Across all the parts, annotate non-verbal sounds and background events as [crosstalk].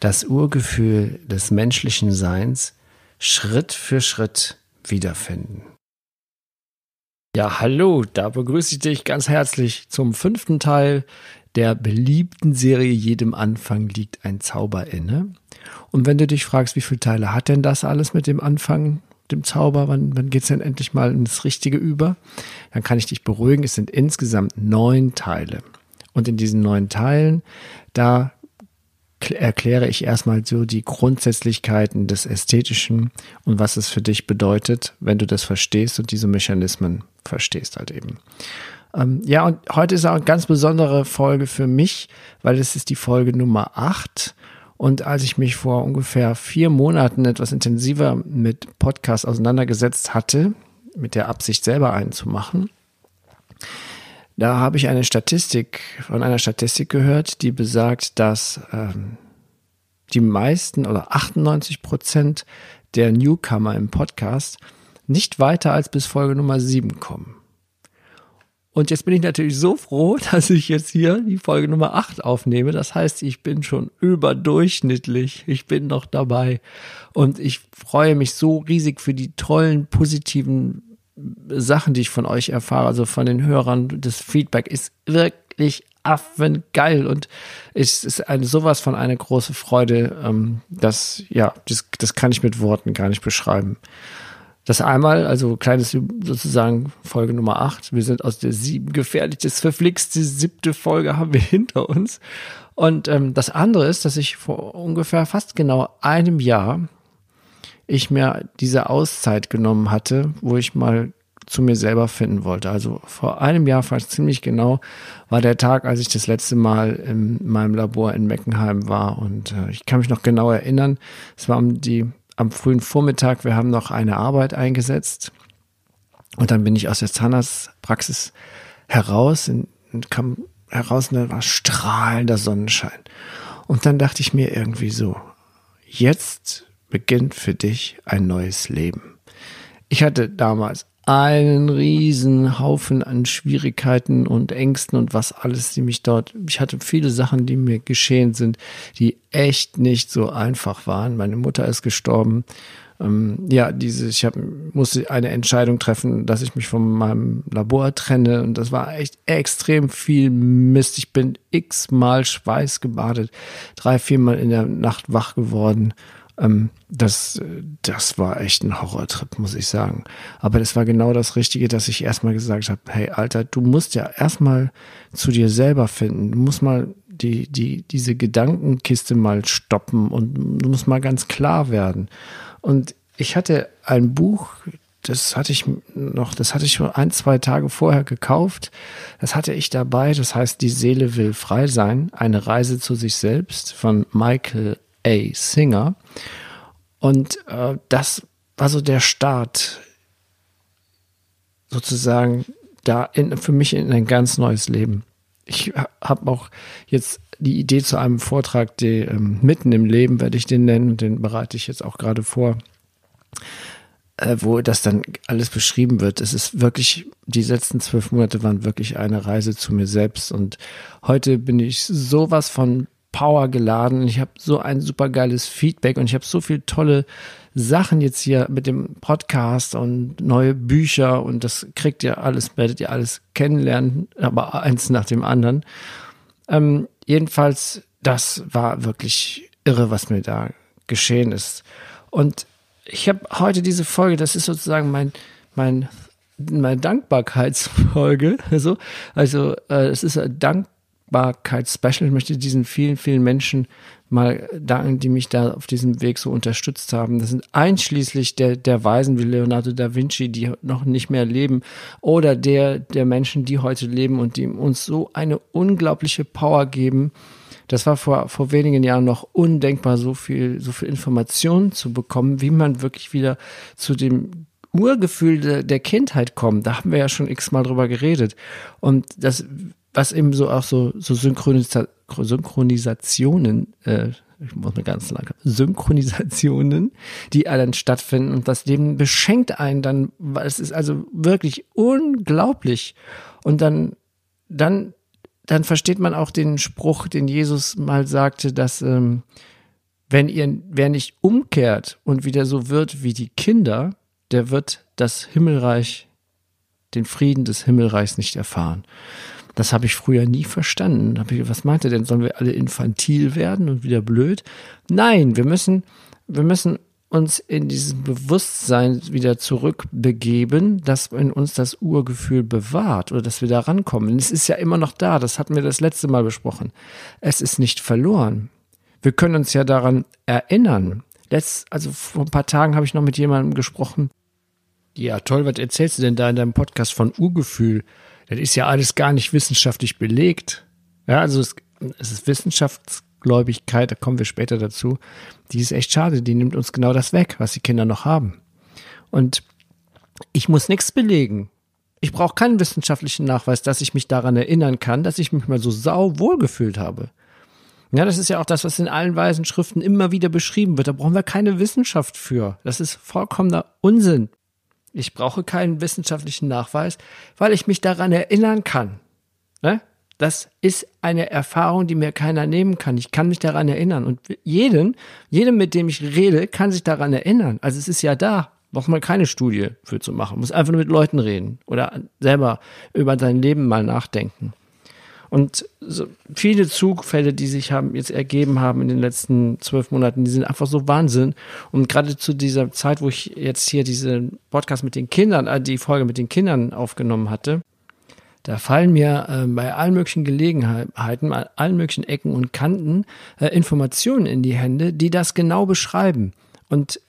das Urgefühl des menschlichen Seins Schritt für Schritt wiederfinden. Ja, hallo, da begrüße ich dich ganz herzlich zum fünften Teil der beliebten Serie Jedem Anfang liegt ein Zauber inne. Und wenn du dich fragst, wie viele Teile hat denn das alles mit dem Anfang, dem Zauber, wann, wann geht's denn endlich mal ins Richtige über? Dann kann ich dich beruhigen, es sind insgesamt neun Teile. Und in diesen neun Teilen, da erkläre ich erstmal so die Grundsätzlichkeiten des Ästhetischen und was es für dich bedeutet, wenn du das verstehst und diese Mechanismen verstehst halt eben. Ähm, ja, und heute ist auch eine ganz besondere Folge für mich, weil es ist die Folge Nummer 8. Und als ich mich vor ungefähr vier Monaten etwas intensiver mit Podcasts auseinandergesetzt hatte, mit der Absicht selber einen zu machen, da habe ich eine Statistik von einer Statistik gehört, die besagt, dass ähm, die meisten oder 98 Prozent der Newcomer im Podcast nicht weiter als bis Folge Nummer 7 kommen. Und jetzt bin ich natürlich so froh, [laughs] dass ich jetzt hier die Folge Nummer 8 aufnehme. Das heißt, ich bin schon überdurchschnittlich. Ich bin noch dabei. Und ich freue mich so riesig für die tollen, positiven Sachen, die ich von euch erfahre, also von den Hörern, das Feedback ist wirklich affengeil und es ist eine, sowas von eine große Freude, ähm, dass, ja, das, das kann ich mit Worten gar nicht beschreiben. Das einmal, also kleines sozusagen Folge Nummer 8. Wir sind aus der sieben gefährlich, das verflixte siebte Folge haben wir [laughs] hinter uns. Und ähm, das andere ist, dass ich vor ungefähr fast genau einem Jahr ich mir diese Auszeit genommen hatte, wo ich mal zu mir selber finden wollte. Also vor einem Jahr fast ziemlich genau war der Tag, als ich das letzte Mal in meinem Labor in Meckenheim war. Und äh, ich kann mich noch genau erinnern, es war um die, am frühen Vormittag, wir haben noch eine Arbeit eingesetzt. Und dann bin ich aus der Zahnarztpraxis heraus und kam heraus und da war strahlender Sonnenschein. Und dann dachte ich mir irgendwie so, jetzt beginnt für dich ein neues Leben. Ich hatte damals einen riesen Haufen an Schwierigkeiten und Ängsten und was alles, die mich dort, ich hatte viele Sachen, die mir geschehen sind, die echt nicht so einfach waren. Meine Mutter ist gestorben. Ähm, ja, diese, ich hab, musste eine Entscheidung treffen, dass ich mich von meinem Labor trenne und das war echt extrem viel Mist. Ich bin x-mal schweißgebadet, drei, viermal in der Nacht wach geworden ähm, das, das war echt ein Horrortrip, muss ich sagen. Aber das war genau das Richtige, dass ich erstmal gesagt habe, hey Alter, du musst ja erstmal zu dir selber finden. Du musst mal die, die, diese Gedankenkiste mal stoppen und du musst mal ganz klar werden. Und ich hatte ein Buch, das hatte ich noch, das hatte ich ein, zwei Tage vorher gekauft. Das hatte ich dabei. Das heißt, die Seele will frei sein. Eine Reise zu sich selbst von Michael A. Singer. Und äh, das war so der Start sozusagen da in, für mich in ein ganz neues Leben. Ich habe auch jetzt die Idee zu einem Vortrag, die ähm, mitten im Leben werde ich den nennen, den bereite ich jetzt auch gerade vor, äh, wo das dann alles beschrieben wird. Es ist wirklich, die letzten zwölf Monate waren wirklich eine Reise zu mir selbst und heute bin ich sowas von Power geladen. Ich habe so ein super geiles Feedback und ich habe so viele tolle Sachen jetzt hier mit dem Podcast und neue Bücher und das kriegt ihr alles, werdet ihr alles kennenlernen, aber eins nach dem anderen. Ähm, jedenfalls, das war wirklich irre, was mir da geschehen ist. Und ich habe heute diese Folge, das ist sozusagen mein, mein, meine Dankbarkeitsfolge. [laughs] Also, also äh, es ist ein Dank Dankbarkeitsspecial. Ich möchte diesen vielen, vielen Menschen mal danken, die mich da auf diesem Weg so unterstützt haben. Das sind einschließlich der, der Weisen wie Leonardo da Vinci, die noch nicht mehr leben, oder der, der Menschen, die heute leben und die uns so eine unglaubliche Power geben, Das war vor, vor wenigen Jahren noch undenkbar, so viel, so viel Informationen zu bekommen, wie man wirklich wieder zu dem Urgefühl de, der Kindheit kommt. Da haben wir ja schon x-mal drüber geredet. Und das, was eben so auch so, so Synchronisa Synchronisationen, äh, ich muss mir ganz lange, Synchronisationen, die dann stattfinden und das Leben beschenkt einen dann, es ist also wirklich unglaublich. Und dann, dann dann versteht man auch den Spruch, den Jesus mal sagte, dass ähm, wenn ihr, wer nicht umkehrt und wieder so wird wie die Kinder, der wird das Himmelreich, den Frieden des Himmelreichs nicht erfahren. Das habe ich früher nie verstanden. Hab ich, was meint er denn? Sollen wir alle infantil werden und wieder blöd? Nein, wir müssen, wir müssen uns in diesem Bewusstsein wieder zurückbegeben, dass in uns das Urgefühl bewahrt oder dass wir da rankommen. Es ist ja immer noch da, das hatten wir das letzte Mal besprochen. Es ist nicht verloren. Wir können uns ja daran erinnern. Letzt, also vor ein paar Tagen habe ich noch mit jemandem gesprochen. Ja, toll, was erzählst du denn da in deinem Podcast von Urgefühl? Das ist ja alles gar nicht wissenschaftlich belegt. Ja, also es, es ist Wissenschafts Gläubigkeit, da kommen wir später dazu, die ist echt schade, die nimmt uns genau das weg, was die Kinder noch haben. Und ich muss nichts belegen. Ich brauche keinen wissenschaftlichen Nachweis, dass ich mich daran erinnern kann, dass ich mich mal so sau wohl gefühlt habe. Ja, das ist ja auch das, was in allen weisen Schriften immer wieder beschrieben wird. Da brauchen wir keine Wissenschaft für. Das ist vollkommener Unsinn. Ich brauche keinen wissenschaftlichen Nachweis, weil ich mich daran erinnern kann. Ne? Das ist eine Erfahrung, die mir keiner nehmen kann. Ich kann mich daran erinnern. Und jeden, jedem, mit dem ich rede, kann sich daran erinnern. Also es ist ja da. Braucht man keine Studie für zu machen. Muss einfach nur mit Leuten reden oder selber über sein Leben mal nachdenken. Und so viele Zugfälle, die sich haben, jetzt ergeben haben in den letzten zwölf Monaten, die sind einfach so Wahnsinn. Und gerade zu dieser Zeit, wo ich jetzt hier diesen Podcast mit den Kindern, äh, die Folge mit den Kindern aufgenommen hatte, da fallen mir äh, bei allen möglichen Gelegenheiten, bei allen möglichen Ecken und Kanten äh, Informationen in die Hände, die das genau beschreiben. Und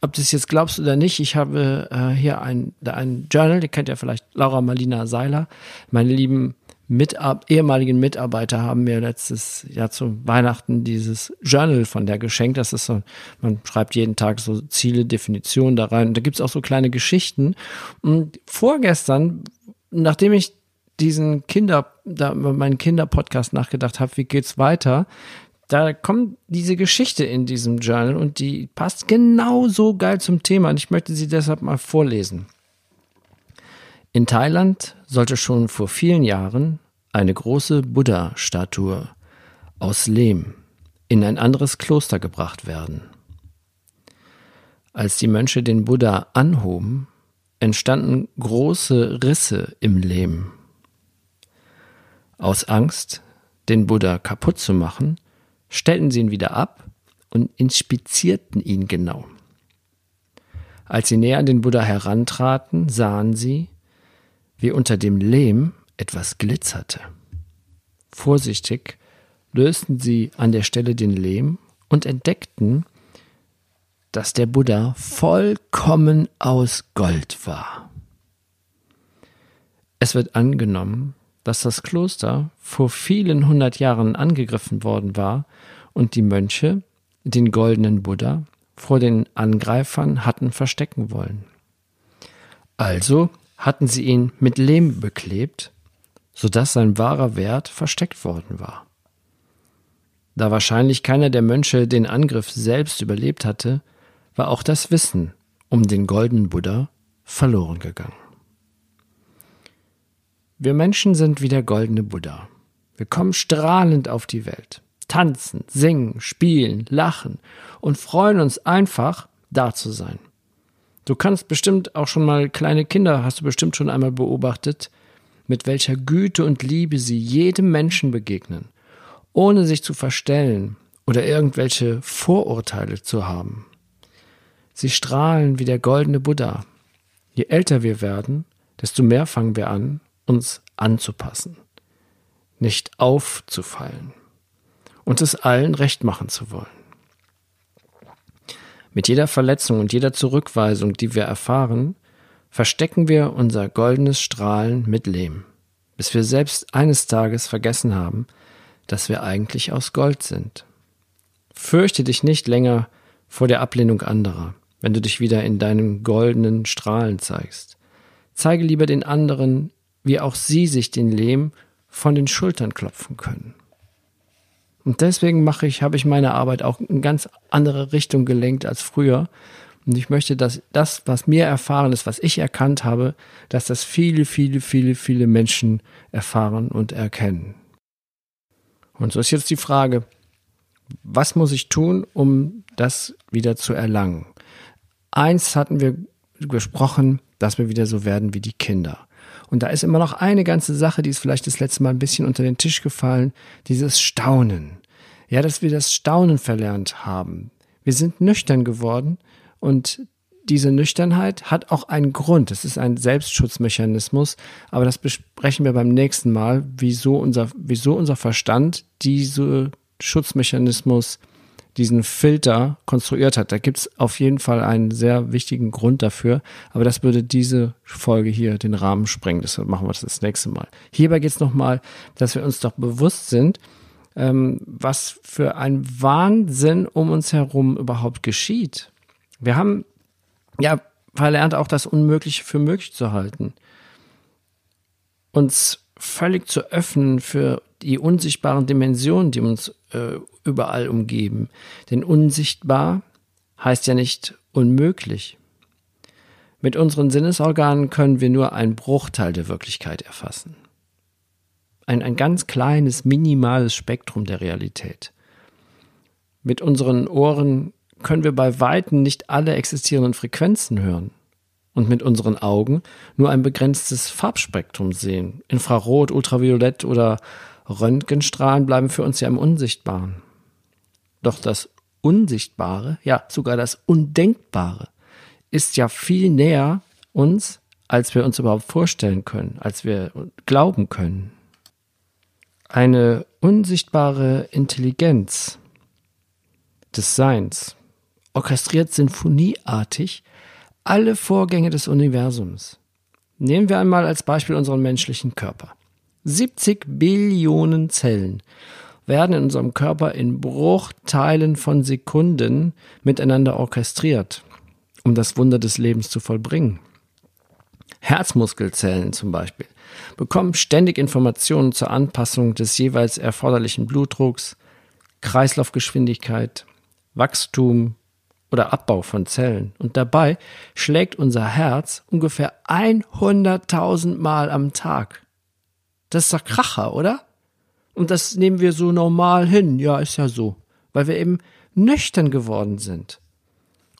ob du es jetzt glaubst oder nicht, ich habe äh, hier ein, ein Journal, die kennt ja vielleicht Laura Marlina Seiler. Meine lieben Mitab ehemaligen Mitarbeiter haben mir letztes Jahr zu Weihnachten dieses Journal von der geschenkt. Das ist so, man schreibt jeden Tag so Ziele, Definitionen da rein. Und da gibt es auch so kleine Geschichten. Und vorgestern, nachdem ich diesen Kinder, da meinen Kinderpodcast nachgedacht habe, wie geht's weiter, da kommt diese Geschichte in diesem Journal und die passt genauso geil zum Thema und ich möchte sie deshalb mal vorlesen. In Thailand sollte schon vor vielen Jahren eine große Buddha-Statue aus Lehm in ein anderes Kloster gebracht werden. Als die Mönche den Buddha anhoben, entstanden große Risse im Lehm aus Angst, den Buddha kaputt zu machen, stellten sie ihn wieder ab und inspizierten ihn genau. Als sie näher an den Buddha herantraten, sahen sie, wie unter dem Lehm etwas glitzerte. Vorsichtig lösten sie an der Stelle den Lehm und entdeckten, dass der Buddha vollkommen aus Gold war. Es wird angenommen, dass das Kloster vor vielen hundert Jahren angegriffen worden war und die Mönche den goldenen Buddha vor den Angreifern hatten verstecken wollen. Also hatten sie ihn mit Lehm beklebt, so dass sein wahrer Wert versteckt worden war. Da wahrscheinlich keiner der Mönche den Angriff selbst überlebt hatte, war auch das Wissen um den goldenen Buddha verloren gegangen. Wir Menschen sind wie der goldene Buddha. Wir kommen strahlend auf die Welt, tanzen, singen, spielen, lachen und freuen uns einfach, da zu sein. Du kannst bestimmt auch schon mal kleine Kinder, hast du bestimmt schon einmal beobachtet, mit welcher Güte und Liebe sie jedem Menschen begegnen, ohne sich zu verstellen oder irgendwelche Vorurteile zu haben. Sie strahlen wie der goldene Buddha. Je älter wir werden, desto mehr fangen wir an, uns anzupassen, nicht aufzufallen und es allen recht machen zu wollen. Mit jeder Verletzung und jeder Zurückweisung, die wir erfahren, verstecken wir unser goldenes Strahlen mit Lehm, bis wir selbst eines Tages vergessen haben, dass wir eigentlich aus Gold sind. Fürchte dich nicht länger vor der Ablehnung anderer, wenn du dich wieder in deinen goldenen Strahlen zeigst. Zeige lieber den anderen, wie auch sie sich den Lehm von den Schultern klopfen können. Und deswegen mache ich, habe ich meine Arbeit auch in ganz andere Richtung gelenkt als früher. Und ich möchte, dass das, was mir erfahren ist, was ich erkannt habe, dass das viele, viele, viele, viele Menschen erfahren und erkennen. Und so ist jetzt die Frage, was muss ich tun, um das wieder zu erlangen? Eins hatten wir gesprochen, dass wir wieder so werden wie die Kinder. Und da ist immer noch eine ganze Sache, die ist vielleicht das letzte Mal ein bisschen unter den Tisch gefallen, dieses Staunen. Ja, dass wir das Staunen verlernt haben. Wir sind nüchtern geworden und diese Nüchternheit hat auch einen Grund. Es ist ein Selbstschutzmechanismus, aber das besprechen wir beim nächsten Mal, wieso unser, wieso unser Verstand diese Schutzmechanismus, diesen Filter konstruiert hat. Da gibt es auf jeden Fall einen sehr wichtigen Grund dafür, aber das würde diese Folge hier den Rahmen sprengen. Deshalb machen wir das das nächste Mal. Hierbei geht es nochmal, dass wir uns doch bewusst sind, ähm, was für ein Wahnsinn um uns herum überhaupt geschieht. Wir haben ja verlernt auch das Unmögliche für möglich zu halten. Uns völlig zu öffnen für die unsichtbaren Dimensionen, die uns äh, überall umgeben. Denn unsichtbar heißt ja nicht unmöglich. Mit unseren Sinnesorganen können wir nur einen Bruchteil der Wirklichkeit erfassen. Ein, ein ganz kleines, minimales Spektrum der Realität. Mit unseren Ohren können wir bei Weitem nicht alle existierenden Frequenzen hören und mit unseren Augen nur ein begrenztes Farbspektrum sehen. Infrarot, Ultraviolett oder Röntgenstrahlen bleiben für uns ja im Unsichtbaren. Doch das Unsichtbare, ja sogar das Undenkbare, ist ja viel näher uns, als wir uns überhaupt vorstellen können, als wir glauben können. Eine unsichtbare Intelligenz des Seins orchestriert sinfonieartig alle Vorgänge des Universums. Nehmen wir einmal als Beispiel unseren menschlichen Körper. 70 Billionen Zellen werden in unserem Körper in Bruchteilen von Sekunden miteinander orchestriert, um das Wunder des Lebens zu vollbringen. Herzmuskelzellen zum Beispiel bekommen ständig Informationen zur Anpassung des jeweils erforderlichen Blutdrucks, Kreislaufgeschwindigkeit, Wachstum oder Abbau von Zellen. Und dabei schlägt unser Herz ungefähr 100.000 Mal am Tag. Das ist doch Kracher, oder? Und das nehmen wir so normal hin. Ja, ist ja so. Weil wir eben nüchtern geworden sind.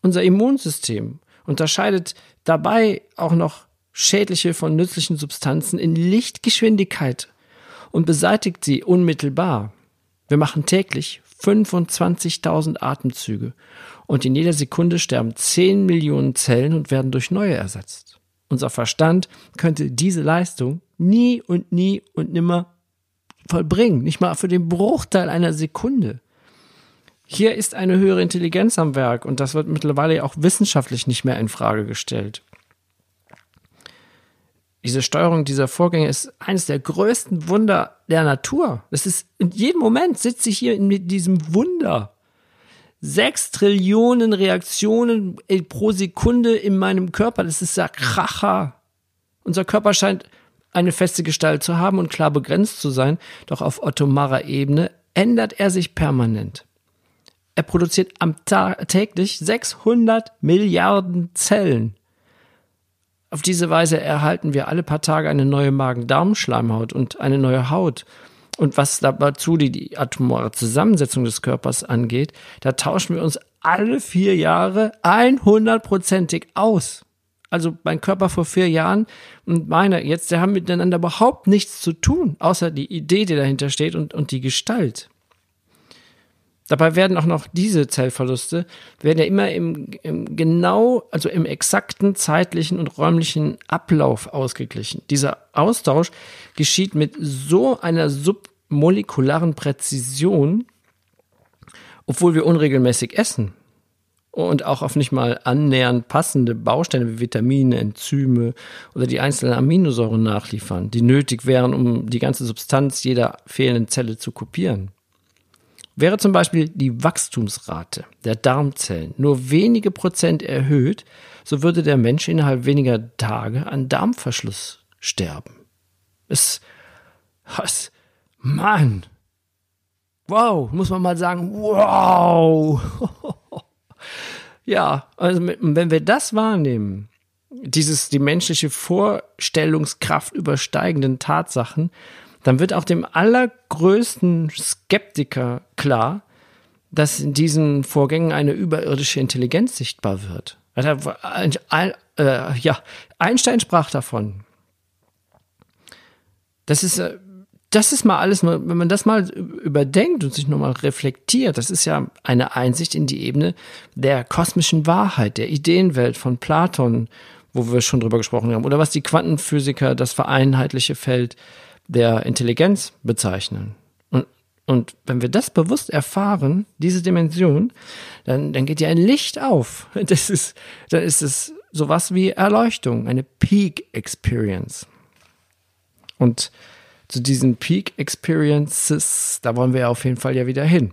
Unser Immunsystem unterscheidet dabei auch noch schädliche von nützlichen Substanzen in Lichtgeschwindigkeit und beseitigt sie unmittelbar. Wir machen täglich 25.000 Atemzüge und in jeder Sekunde sterben 10 Millionen Zellen und werden durch neue ersetzt. Unser Verstand könnte diese Leistung nie und nie und nimmer vollbringen, nicht mal für den Bruchteil einer Sekunde. Hier ist eine höhere Intelligenz am Werk und das wird mittlerweile auch wissenschaftlich nicht mehr in Frage gestellt. Diese Steuerung dieser Vorgänge ist eines der größten Wunder der Natur. Das ist in jedem Moment sitze ich hier mit diesem Wunder. Sechs Trillionen Reaktionen pro Sekunde in meinem Körper. Das ist ja Kracher. Unser Körper scheint eine feste Gestalt zu haben und klar begrenzt zu sein, doch auf atomarer Ebene ändert er sich permanent. Er produziert am Tag täglich 600 Milliarden Zellen. Auf diese Weise erhalten wir alle paar Tage eine neue Magen-Darm-Schleimhaut und eine neue Haut. Und was dazu die, die atomare Zusammensetzung des Körpers angeht, da tauschen wir uns alle vier Jahre 100%ig aus. Also mein Körper vor vier Jahren und meiner jetzt, der haben miteinander überhaupt nichts zu tun, außer die Idee, die dahinter steht und, und die Gestalt. Dabei werden auch noch diese Zellverluste, werden ja immer im, im genau, also im exakten zeitlichen und räumlichen Ablauf ausgeglichen. Dieser Austausch geschieht mit so einer submolekularen Präzision, obwohl wir unregelmäßig essen und auch auf nicht mal annähernd passende Bausteine wie Vitamine, Enzyme oder die einzelnen Aminosäuren nachliefern, die nötig wären, um die ganze Substanz jeder fehlenden Zelle zu kopieren. Wäre zum Beispiel die Wachstumsrate der Darmzellen nur wenige Prozent erhöht, so würde der Mensch innerhalb weniger Tage an Darmverschluss sterben. Es, was, Mann, wow, muss man mal sagen, wow. [laughs] ja, also wenn wir das wahrnehmen, dieses die menschliche Vorstellungskraft übersteigenden Tatsachen, dann wird auch dem allergrößten Skeptiker klar, dass in diesen Vorgängen eine überirdische Intelligenz sichtbar wird. Äh, ja, Einstein sprach davon. Das ist, äh, das ist mal alles, wenn man das mal überdenkt und sich nochmal reflektiert, das ist ja eine Einsicht in die Ebene der kosmischen Wahrheit, der Ideenwelt von Platon, wo wir schon drüber gesprochen haben, oder was die Quantenphysiker das vereinheitliche Feld der Intelligenz bezeichnen. Und, und wenn wir das bewusst erfahren, diese Dimension, dann, dann geht ja ein Licht auf. [laughs] Das ist, dann ist es sowas wie Erleuchtung, eine Peak Experience. Und zu diesen Peak Experiences, da wollen wir auf jeden Fall ja wieder hin.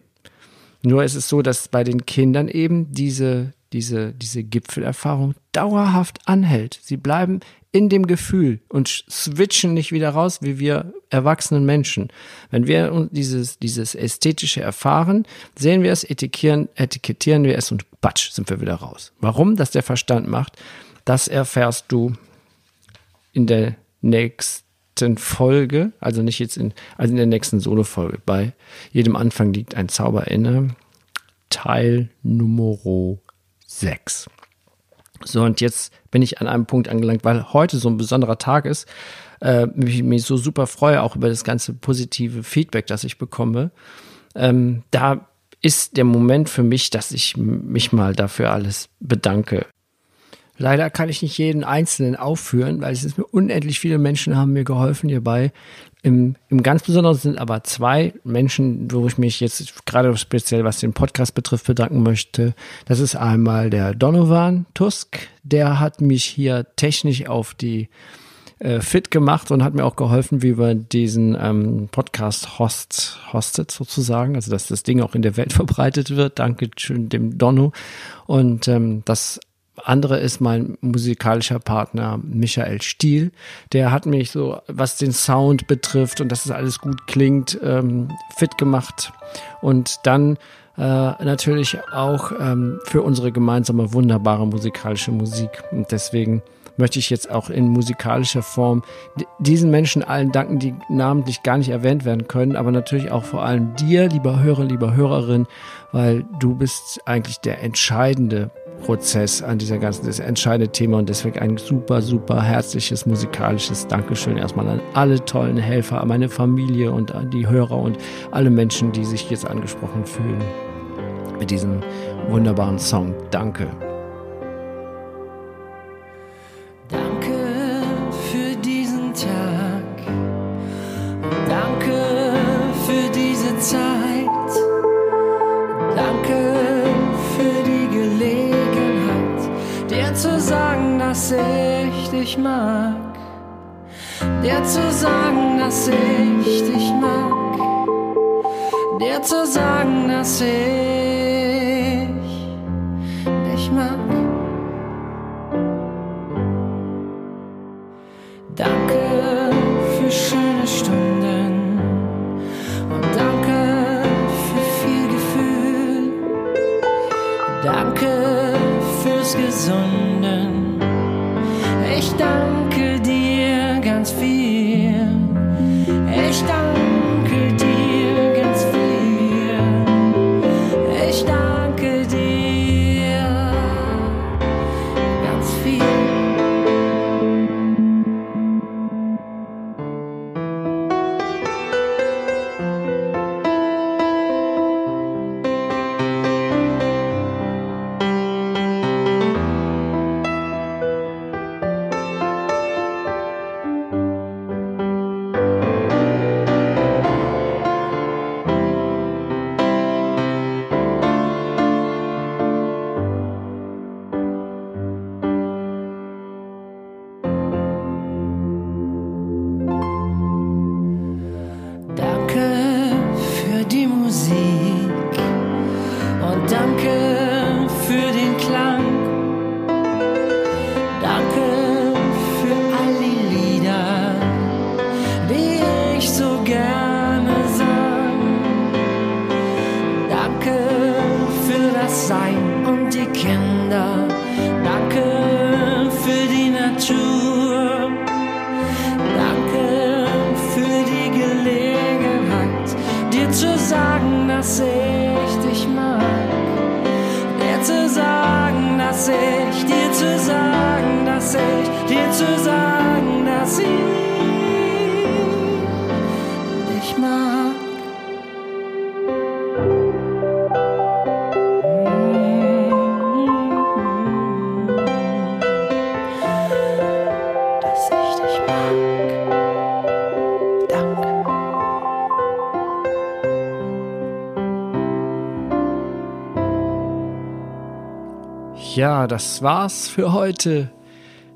Nur ist es so, dass bei den Kindern eben diese, diese, diese Gipfelerfahrung dauerhaft anhält. Sie bleiben in dem Gefühl und switchen nicht wieder raus, wie wir erwachsenen Menschen. Wenn wir dieses, dieses Ästhetische erfahren, sehen wir es, etikettieren, etikettieren wir es und batsch, sind wir wieder raus. Warum das der Verstand macht, das erfährst du in der nächsten Folge, also nicht jetzt in, also in der nächsten Solo-Folge. Bei jedem Anfang liegt ein Zauber inne. Teil Nummer 6. So, und jetzt bin ich an einem Punkt angelangt, weil heute so ein besonderer Tag ist, äh, mich, mich so super freue, auch über das ganze positive Feedback, das ich bekomme. Ähm, da ist der Moment für mich, dass ich mich mal dafür alles bedanke. Leider kann ich nicht jeden Einzelnen aufführen, weil es ist mir unendlich viele Menschen haben mir geholfen hierbei. Im, Im ganz Besonderen sind aber zwei Menschen, wo ich mich jetzt gerade speziell was den Podcast betrifft bedanken möchte. Das ist einmal der Donovan Tusk, der hat mich hier technisch auf die äh, fit gemacht und hat mir auch geholfen, wie wir diesen ähm, Podcast host, hostet sozusagen, also dass das Ding auch in der Welt [laughs] verbreitet wird. Danke schön dem Donno. Und ähm, das andere ist mein musikalischer Partner Michael Stiel. Der hat mich so, was den Sound betrifft und dass es alles gut klingt, ähm, fit gemacht. Und dann äh, natürlich auch ähm, für unsere gemeinsame wunderbare musikalische Musik. Und deswegen möchte ich jetzt auch in musikalischer Form diesen Menschen allen danken, die namentlich gar nicht erwähnt werden können, aber natürlich auch vor allem dir, lieber Hörer, lieber Hörerin, weil du bist eigentlich der entscheidende Prozess an dieser ganzen, das entscheidende Thema und deswegen ein super, super herzliches musikalisches Dankeschön erstmal an alle tollen Helfer, an meine Familie und an die Hörer und alle Menschen, die sich jetzt angesprochen fühlen mit diesem wunderbaren Song. Danke. Danke fürs Gesunden ich danke dir ganz viel. Ich danke sagen, dass ich dich mag. Dass ich dich mag. Ja, das war's für heute.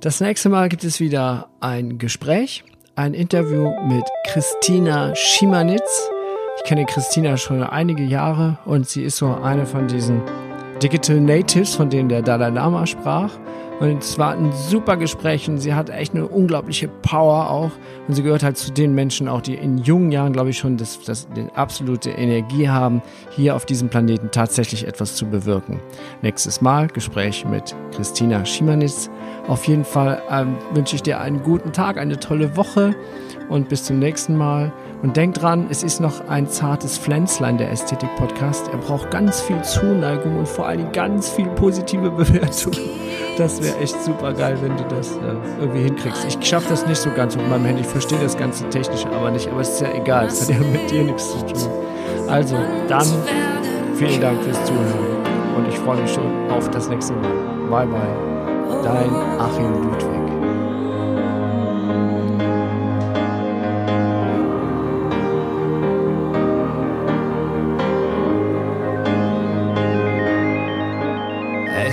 Das nächste Mal gibt es wieder ein Gespräch, ein Interview mit Christina Schimanitz. Ich kenne Christina schon einige Jahre und sie ist so eine von diesen Digital Natives, von denen der Dalai Lama sprach. Und es war ein super Gespräch und sie hat echt eine unglaubliche Power auch. Und sie gehört halt zu den Menschen auch, die in jungen Jahren, glaube ich, schon das, das, die absolute Energie haben, hier auf diesem Planeten tatsächlich etwas zu bewirken. Nächstes Mal Gespräch mit Christina Schimanitz. Auf jeden Fall ähm, wünsche ich dir einen guten Tag, eine tolle Woche und bis zum nächsten Mal. Und denk dran, es ist noch ein zartes Pflänzlein der Ästhetik-Podcast. Er braucht ganz viel Zuneigung und vor allem ganz viel positive [laughs] Bewertung. Das wäre echt super geil, wenn du das äh, irgendwie hinkriegst. Ich schaffe das nicht so ganz mit meinem Handy. Ich verstehe das ganze Technische aber nicht. Aber es ist ja egal. Es hat ja mit dir nichts zu tun. Also, dann vielen Dank fürs Zuhören. Und ich freue mich schon auf das nächste Mal. Bye, bye. Dein Achim Ludwig.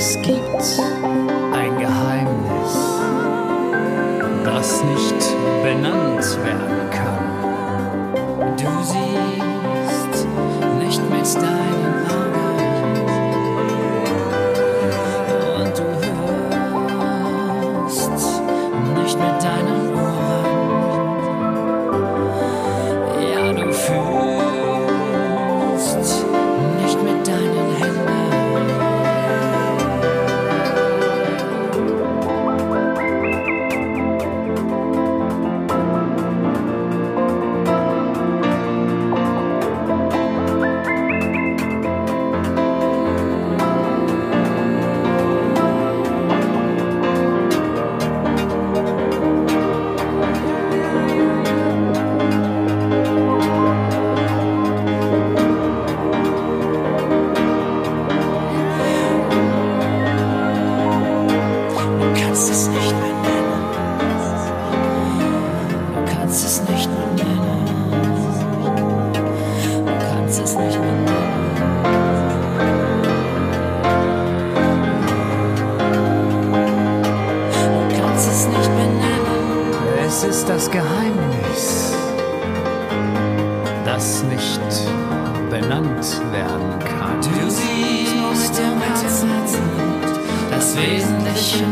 Es gibt ein Geheimnis, das nicht benannt werden kann. Wesentliche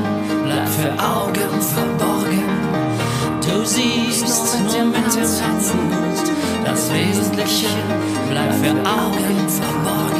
bleibt für Augen verborgen. Du siehst nur mit dem Herzen. Das Wesentliche bleibt für Augen verborgen.